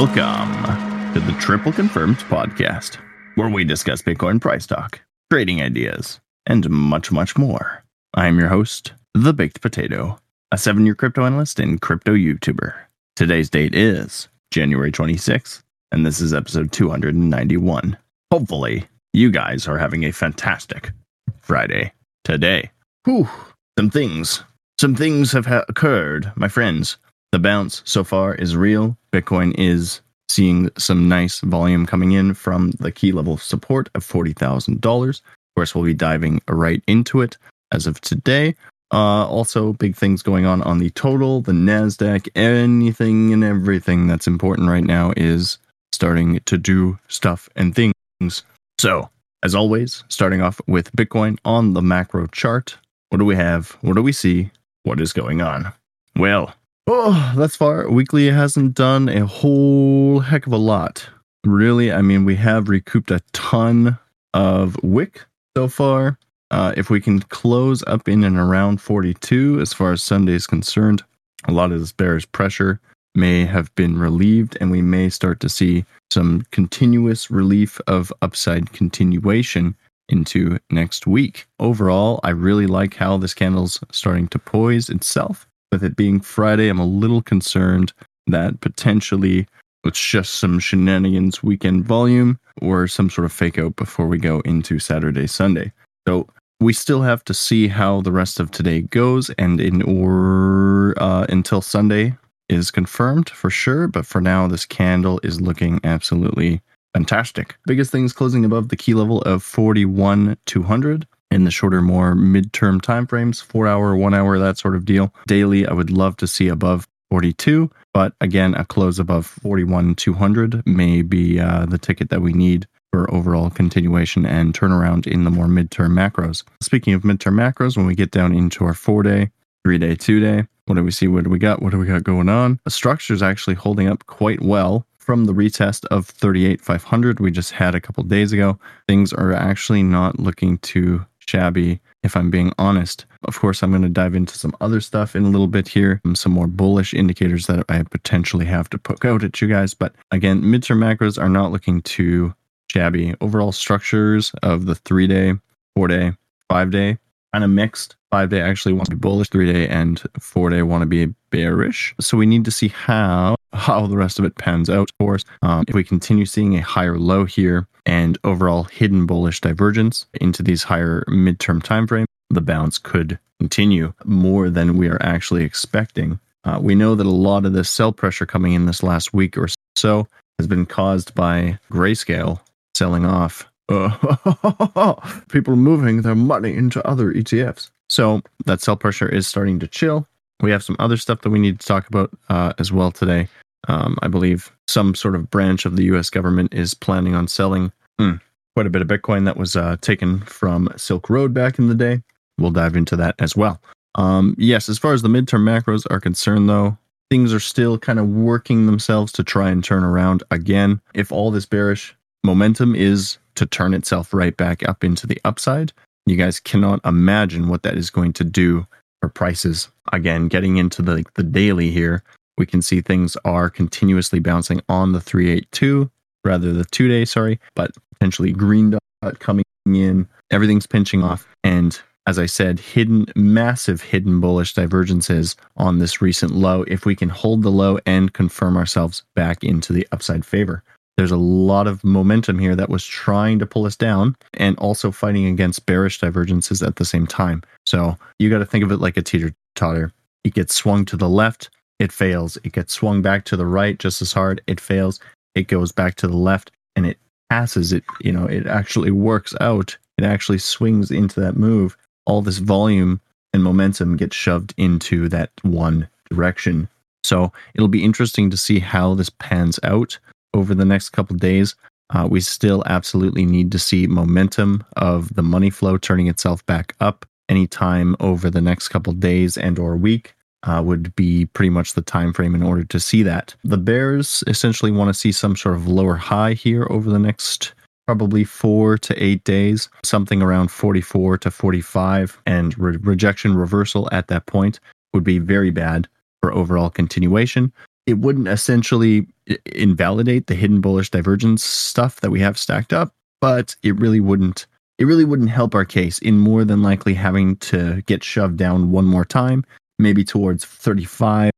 Welcome to the Triple Confirmed podcast, where we discuss Bitcoin price talk, trading ideas, and much, much more. I am your host, The Baked Potato, a seven year crypto analyst and crypto YouTuber. Today's date is January 26th, and this is episode 291. Hopefully, you guys are having a fantastic Friday today. Whew, some things. Some things have ha- occurred, my friends. The bounce so far is real. Bitcoin is seeing some nice volume coming in from the key level support of $40,000. Of course, we'll be diving right into it as of today. Uh, also, big things going on on the total, the NASDAQ, anything and everything that's important right now is starting to do stuff and things. So, as always, starting off with Bitcoin on the macro chart. What do we have? What do we see? What is going on? Well, Oh, thus far, weekly hasn't done a whole heck of a lot. Really, I mean, we have recouped a ton of wick so far. Uh, if we can close up in and around 42 as far as Sunday is concerned, a lot of this bearish pressure may have been relieved, and we may start to see some continuous relief of upside continuation into next week. Overall, I really like how this candle's starting to poise itself with it being Friday, I'm a little concerned that potentially it's just some shenanigans weekend volume or some sort of fake out before we go into Saturday, Sunday. So we still have to see how the rest of today goes, and in or uh, until Sunday is confirmed for sure. But for now, this candle is looking absolutely fantastic. Biggest things closing above the key level of 41 200 in the shorter, more midterm timeframes, four hour, one hour, that sort of deal. Daily, I would love to see above 42, but again, a close above 41 200 may be uh, the ticket that we need for overall continuation and turnaround in the more midterm macros. Speaking of midterm macros, when we get down into our four day, three day, two day, what do we see? What do we got? What do we got going on? The structure is actually holding up quite well from the retest of 38,500 we just had a couple days ago. Things are actually not looking too shabby, if I'm being honest. Of course, I'm going to dive into some other stuff in a little bit here, um, some more bullish indicators that I potentially have to poke out at you guys. But again, midterm macros are not looking too shabby. Overall structures of the three day, four day, five day, kind of mixed. Five day actually wants to be bullish, three day and four day want to be bearish. So we need to see how how the rest of it pans out. Of course, um, if we continue seeing a higher low here and overall hidden bullish divergence into these higher midterm time frame, the bounce could continue more than we are actually expecting. Uh, we know that a lot of the sell pressure coming in this last week or so has been caused by grayscale selling off uh, people moving their money into other ETFs. So that sell pressure is starting to chill. We have some other stuff that we need to talk about uh, as well today. Um, I believe some sort of branch of the US government is planning on selling hmm, quite a bit of Bitcoin that was uh, taken from Silk Road back in the day. We'll dive into that as well. Um, yes, as far as the midterm macros are concerned, though, things are still kind of working themselves to try and turn around again. If all this bearish momentum is to turn itself right back up into the upside. You guys cannot imagine what that is going to do for prices. Again, getting into the the daily here, we can see things are continuously bouncing on the 382 rather the 2 day, sorry, but potentially green dot coming in. Everything's pinching off and as I said, hidden, massive hidden bullish divergences on this recent low if we can hold the low and confirm ourselves back into the upside favor. There's a lot of momentum here that was trying to pull us down and also fighting against bearish divergences at the same time. So you got to think of it like a teeter totter. It gets swung to the left, it fails. It gets swung back to the right just as hard, it fails. It goes back to the left and it passes it. You know, it actually works out. It actually swings into that move. All this volume and momentum gets shoved into that one direction. So it'll be interesting to see how this pans out over the next couple days. Uh, we still absolutely need to see momentum of the money flow turning itself back up anytime over the next couple days and or week uh, would be pretty much the time frame in order to see that the bears essentially want to see some sort of lower high here over the next probably four to eight days something around 44 to 45 and re- rejection reversal at that point would be very bad for overall continuation it wouldn't essentially invalidate the hidden bullish divergence stuff that we have stacked up, but it really wouldn't it really wouldn't help our case in more than likely having to get shoved down one more time, maybe towards 35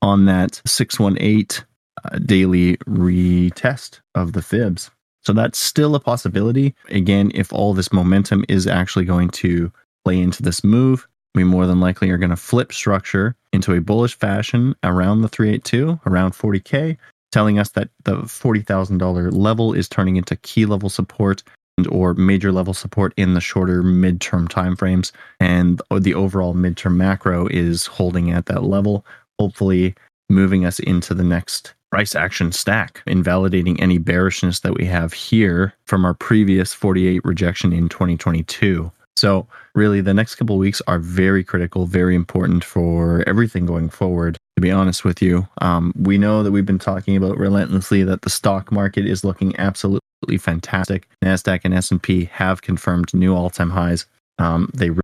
on that 618 uh, daily retest of the fibs. So that's still a possibility. Again, if all this momentum is actually going to play into this move, we more than likely are going to flip structure into a bullish fashion around the 382, around 40K, telling us that the $40,000 level is turning into key level support and or major level support in the shorter midterm timeframes. And the overall midterm macro is holding at that level, hopefully moving us into the next price action stack, invalidating any bearishness that we have here from our previous 48 rejection in 2022. So, really, the next couple weeks are very critical, very important for everything going forward. To be honest with you, um, we know that we've been talking about relentlessly that the stock market is looking absolutely fantastic. Nasdaq and S and P have confirmed new all-time highs. Um, they re-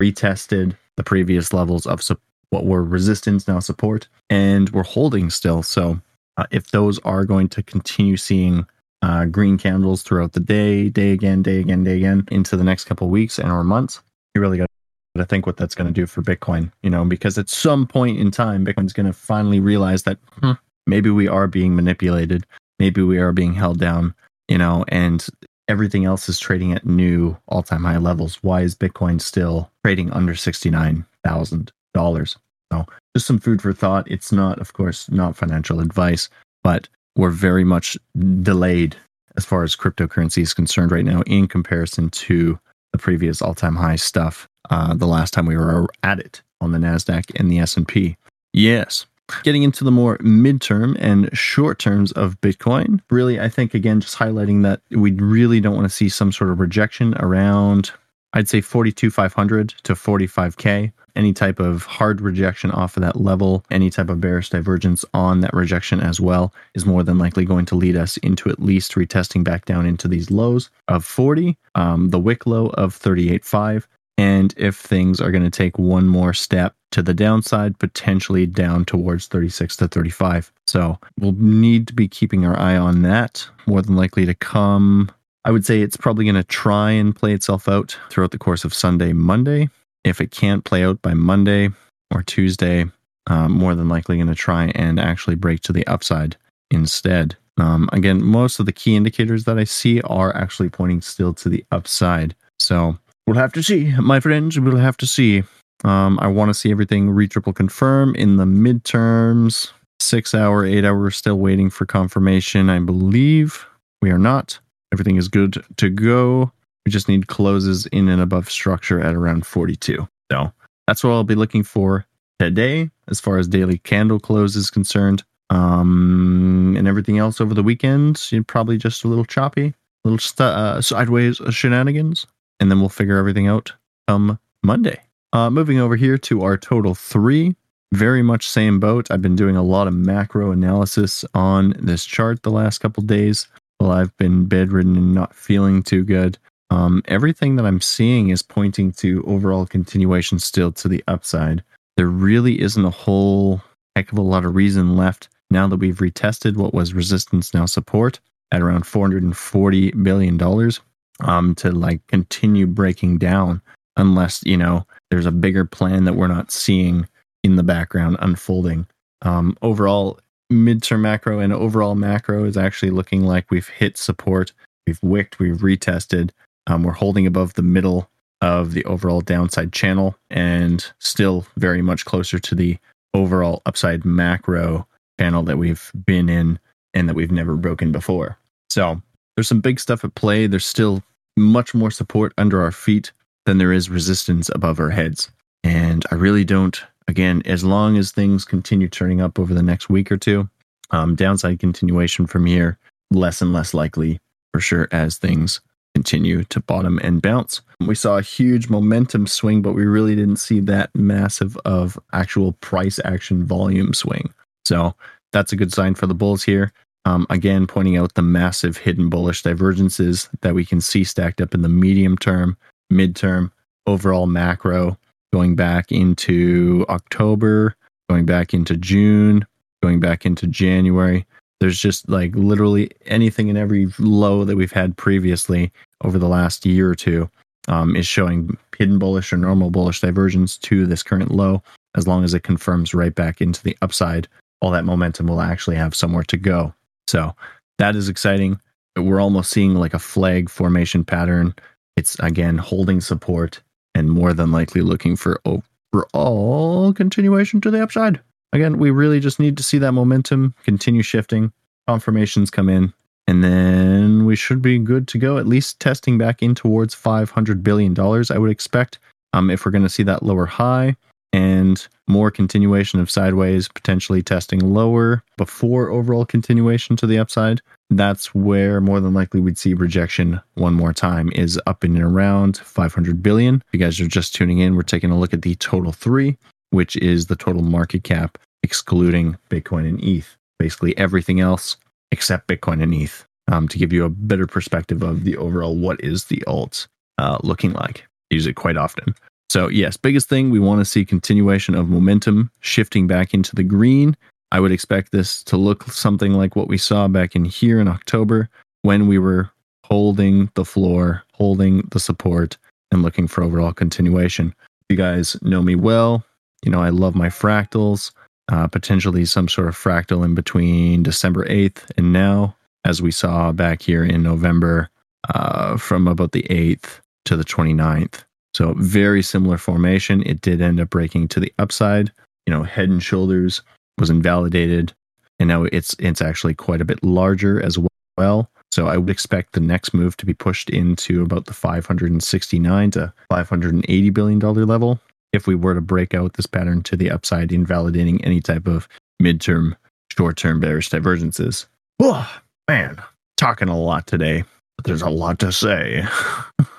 retested the previous levels of su- what were resistance, now support, and we're holding still. So, uh, if those are going to continue seeing uh, green candles throughout the day, day again, day again, day again, into the next couple weeks and or months, you really got to think what that's going to do for Bitcoin. You know, because at some point in time, Bitcoin's going to finally realize that hmm, maybe we are being manipulated, maybe we are being held down. You know, and everything else is trading at new all-time high levels. Why is Bitcoin still trading under sixty-nine thousand dollars? So just some food for thought. It's not, of course, not financial advice, but we're very much delayed as far as cryptocurrency is concerned right now in comparison to the previous all-time high stuff uh, the last time we were at it on the nasdaq and the s&p yes. Getting into the more midterm and short terms of bitcoin really i think again just highlighting that we really don't want to see some sort of rejection around i'd say 42500 to 45k any type of hard rejection off of that level, any type of bearish divergence on that rejection as well, is more than likely going to lead us into at least retesting back down into these lows of 40, um, the wick low of 38.5. And if things are going to take one more step to the downside, potentially down towards 36 to 35. So we'll need to be keeping our eye on that. More than likely to come I would say it's probably going to try and play itself out throughout the course of Sunday, Monday if it can't play out by Monday or Tuesday, um, more than likely going to try and actually break to the upside instead. Um, again, most of the key indicators that I see are actually pointing still to the upside. So we'll have to see, my friends. We'll have to see. Um, I want to see everything re triple confirm in the midterms. Six hour, eight hour, still waiting for confirmation. I believe we are not. Everything is good to go. We just need closes in and above structure at around 42. So that's what I'll be looking for today as far as daily candle close is concerned. Um, and everything else over the weekend, probably just a little choppy, little st- uh, sideways shenanigans, and then we'll figure everything out come Monday. Uh, moving over here to our total three, very much same boat. I've been doing a lot of macro analysis on this chart the last couple days while I've been bedridden and not feeling too good. Um, everything that I'm seeing is pointing to overall continuation still to the upside. There really isn't a whole heck of a lot of reason left now that we've retested what was resistance now support at around 440 billion dollars um, to like continue breaking down unless you know there's a bigger plan that we're not seeing in the background unfolding. Um, overall, midterm macro and overall macro is actually looking like we've hit support. We've wicked, we've retested. Um, we're holding above the middle of the overall downside channel and still very much closer to the overall upside macro channel that we've been in and that we've never broken before. So there's some big stuff at play. There's still much more support under our feet than there is resistance above our heads. And I really don't, again, as long as things continue turning up over the next week or two, um, downside continuation from here, less and less likely for sure as things continue to bottom and bounce. We saw a huge momentum swing, but we really didn't see that massive of actual price action volume swing. So that's a good sign for the bulls here. Um, again, pointing out the massive hidden bullish divergences that we can see stacked up in the medium term, midterm, overall macro, going back into October, going back into June, going back into January. There's just like literally anything and every low that we've had previously over the last year or two um, is showing hidden bullish or normal bullish diversions to this current low. As long as it confirms right back into the upside, all that momentum will actually have somewhere to go. So that is exciting. We're almost seeing like a flag formation pattern. It's again holding support and more than likely looking for overall continuation to the upside. Again, we really just need to see that momentum continue shifting, confirmations come in, and then we should be good to go, at least testing back in towards $500 billion, I would expect. Um, if we're going to see that lower high and more continuation of sideways, potentially testing lower before overall continuation to the upside, that's where more than likely we'd see rejection one more time is up in and around 500 billion. If you guys are just tuning in, we're taking a look at the total three, which is the total market cap excluding Bitcoin and ETH. Basically everything else except Bitcoin and ETH um, to give you a better perspective of the overall what is the alt uh, looking like. I use it quite often. So, yes, biggest thing we want to see continuation of momentum shifting back into the green. I would expect this to look something like what we saw back in here in October when we were holding the floor, holding the support, and looking for overall continuation. You guys know me well. You know, I love my fractals uh, potentially some sort of fractal in between December 8th and now, as we saw back here in November uh, from about the 8th to the 29th. So, very similar formation. It did end up breaking to the upside. You know, head and shoulders was invalidated, and now it's it's actually quite a bit larger as well. So I would expect the next move to be pushed into about the 569 to 580 billion dollar level if we were to break out this pattern to the upside, invalidating any type of midterm, short term bearish divergences. Oh, man, talking a lot today, but there's a lot to say.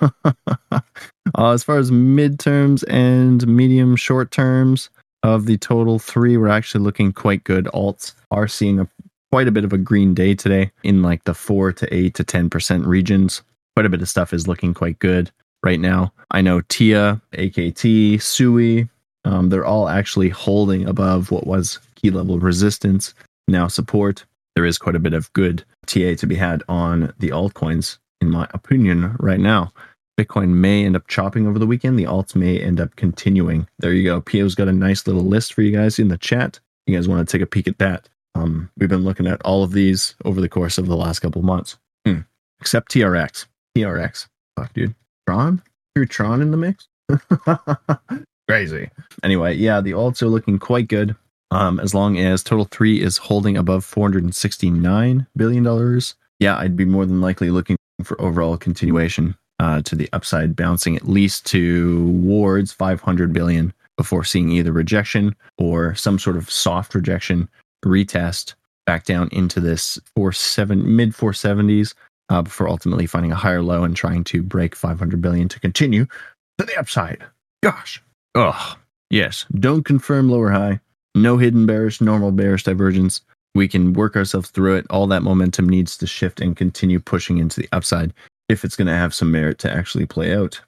uh, as far as midterms and medium short terms, of the total three, we're actually looking quite good. Alts are seeing a quite a bit of a green day today in like the four to eight to ten percent regions. Quite a bit of stuff is looking quite good right now. I know Tia, AKT, Sui, um, they're all actually holding above what was key level resistance, now support. There is quite a bit of good TA to be had on the altcoins, in my opinion, right now. Bitcoin may end up chopping over the weekend. The alts may end up continuing. There you go. Pio's got a nice little list for you guys in the chat. You guys want to take a peek at that? Um, we've been looking at all of these over the course of the last couple months, hmm. except TRX. TRX. Fuck, dude. Tron? Threw Tron in the mix? Crazy. Anyway, yeah, the alts are looking quite good. Um, as long as total three is holding above $469 billion. Yeah, I'd be more than likely looking for overall continuation uh, to the upside, bouncing at least towards 500 billion before seeing either rejection or some sort of soft rejection retest back down into this four seven mid 470s uh, before ultimately finding a higher low and trying to break 500 billion to continue to the upside. Gosh. Ugh. Yes. Don't confirm lower high. No hidden bearish, normal bearish divergence. We can work ourselves through it. All that momentum needs to shift and continue pushing into the upside if it's going to have some merit to actually play out.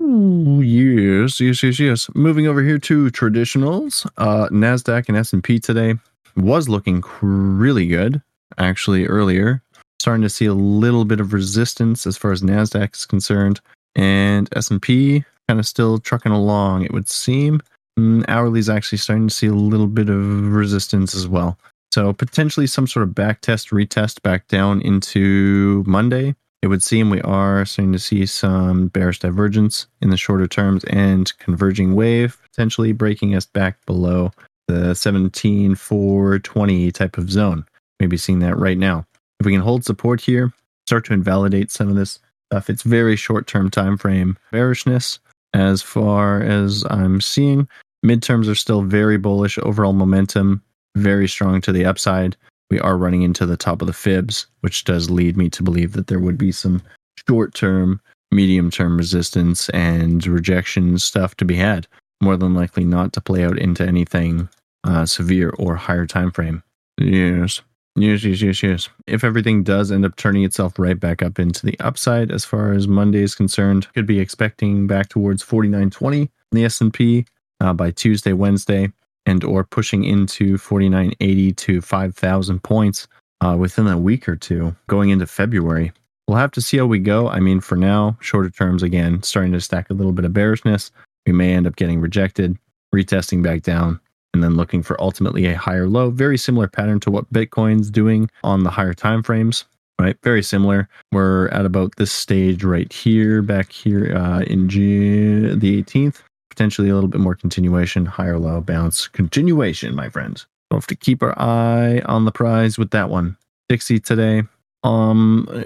Yes, yes, yes, yes. Moving over here to traditionals, uh, Nasdaq and S and P today was looking really good. Actually, earlier starting to see a little bit of resistance as far as Nasdaq is concerned, and S and P kind of still trucking along. It would seem. And hourly is actually starting to see a little bit of resistance as well. So potentially some sort of back test, retest back down into Monday. It would seem we are starting to see some bearish divergence in the shorter terms and converging wave potentially breaking us back below the 17,420 type of zone. Maybe seeing that right now. If we can hold support here, start to invalidate some of this stuff. It's very short term time frame bearishness as far as I'm seeing. Midterms are still very bullish. Overall momentum very strong to the upside. We are running into the top of the fibs, which does lead me to believe that there would be some short term, medium term resistance and rejection stuff to be had. More than likely not to play out into anything uh, severe or higher time frame. Yes. Yes, yes, yes, yes. If everything does end up turning itself right back up into the upside as far as Monday is concerned, could be expecting back towards 49.20 in the S&P uh, by Tuesday, Wednesday. and or pushing into 4980 to 5000 points uh, within a week or two going into February. We'll have to see how we go. I mean, for now, shorter terms again, starting to stack a little bit of bearishness. We may end up getting rejected, retesting back down, and then looking for ultimately a higher low. Very similar pattern to what Bitcoin's doing on the higher time frames. Right, very similar. We're at about this stage right here, back here uh, in June the 18th. Potentially a little bit more continuation, higher low bounce, continuation, my friends. We'll have to keep our eye on the prize with that one. Dixie today, um,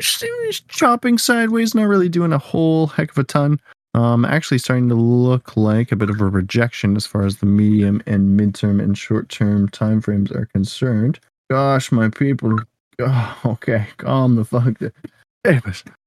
chopping sideways, not really doing a whole heck of a ton. Um, actually starting to look like a bit of a rejection as far as the medium and midterm and short term timeframes are concerned. Gosh, my people. Oh, okay, calm the fuck down.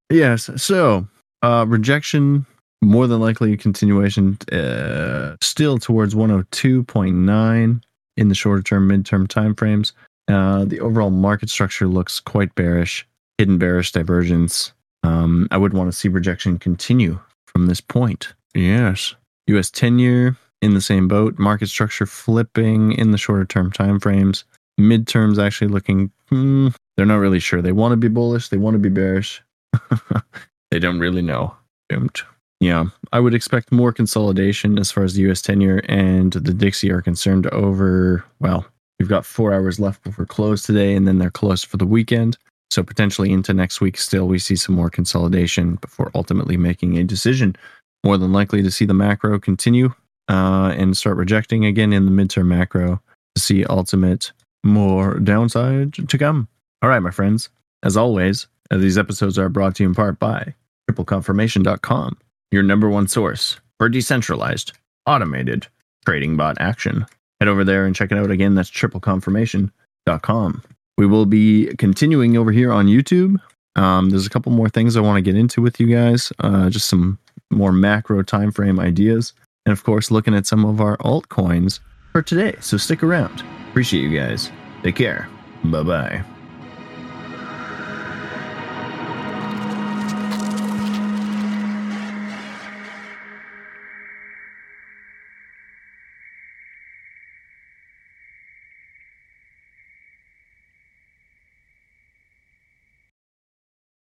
Yes, so uh, rejection, more than likely a continuation, uh, still towards 102.9 in the shorter term, midterm timeframes. Uh, the overall market structure looks quite bearish, hidden bearish divergence. Um, I would want to see rejection continue from this point. Yes. US 10 year in the same boat, market structure flipping in the shorter term time frames. Midterms actually looking, hmm, they're not really sure. They want to be bullish, they want to be bearish. they don't really know. Don't. Yeah, I would expect more consolidation as far as the US 10 year and the Dixie are concerned over, well, we've got four hours left before close today, and then they're closed for the weekend. So potentially into next week, still we see some more consolidation before ultimately making a decision. More than likely to see the macro continue uh, and start rejecting again in the midterm macro to see ultimate more downside to come. All right, my friends. As always, these episodes are brought to you in part by tripleconfirmation.com, your number one source for decentralized, automated trading bot action. Head over there and check it out again. That's tripleconfirmation.com. We will be continuing over here on YouTube. Um, there's a couple more things I want to get into with you guys, uh, just some more macro time frame ideas, and of course, looking at some of our altcoins for today. So stick around. Appreciate you guys. Take care. Bye bye.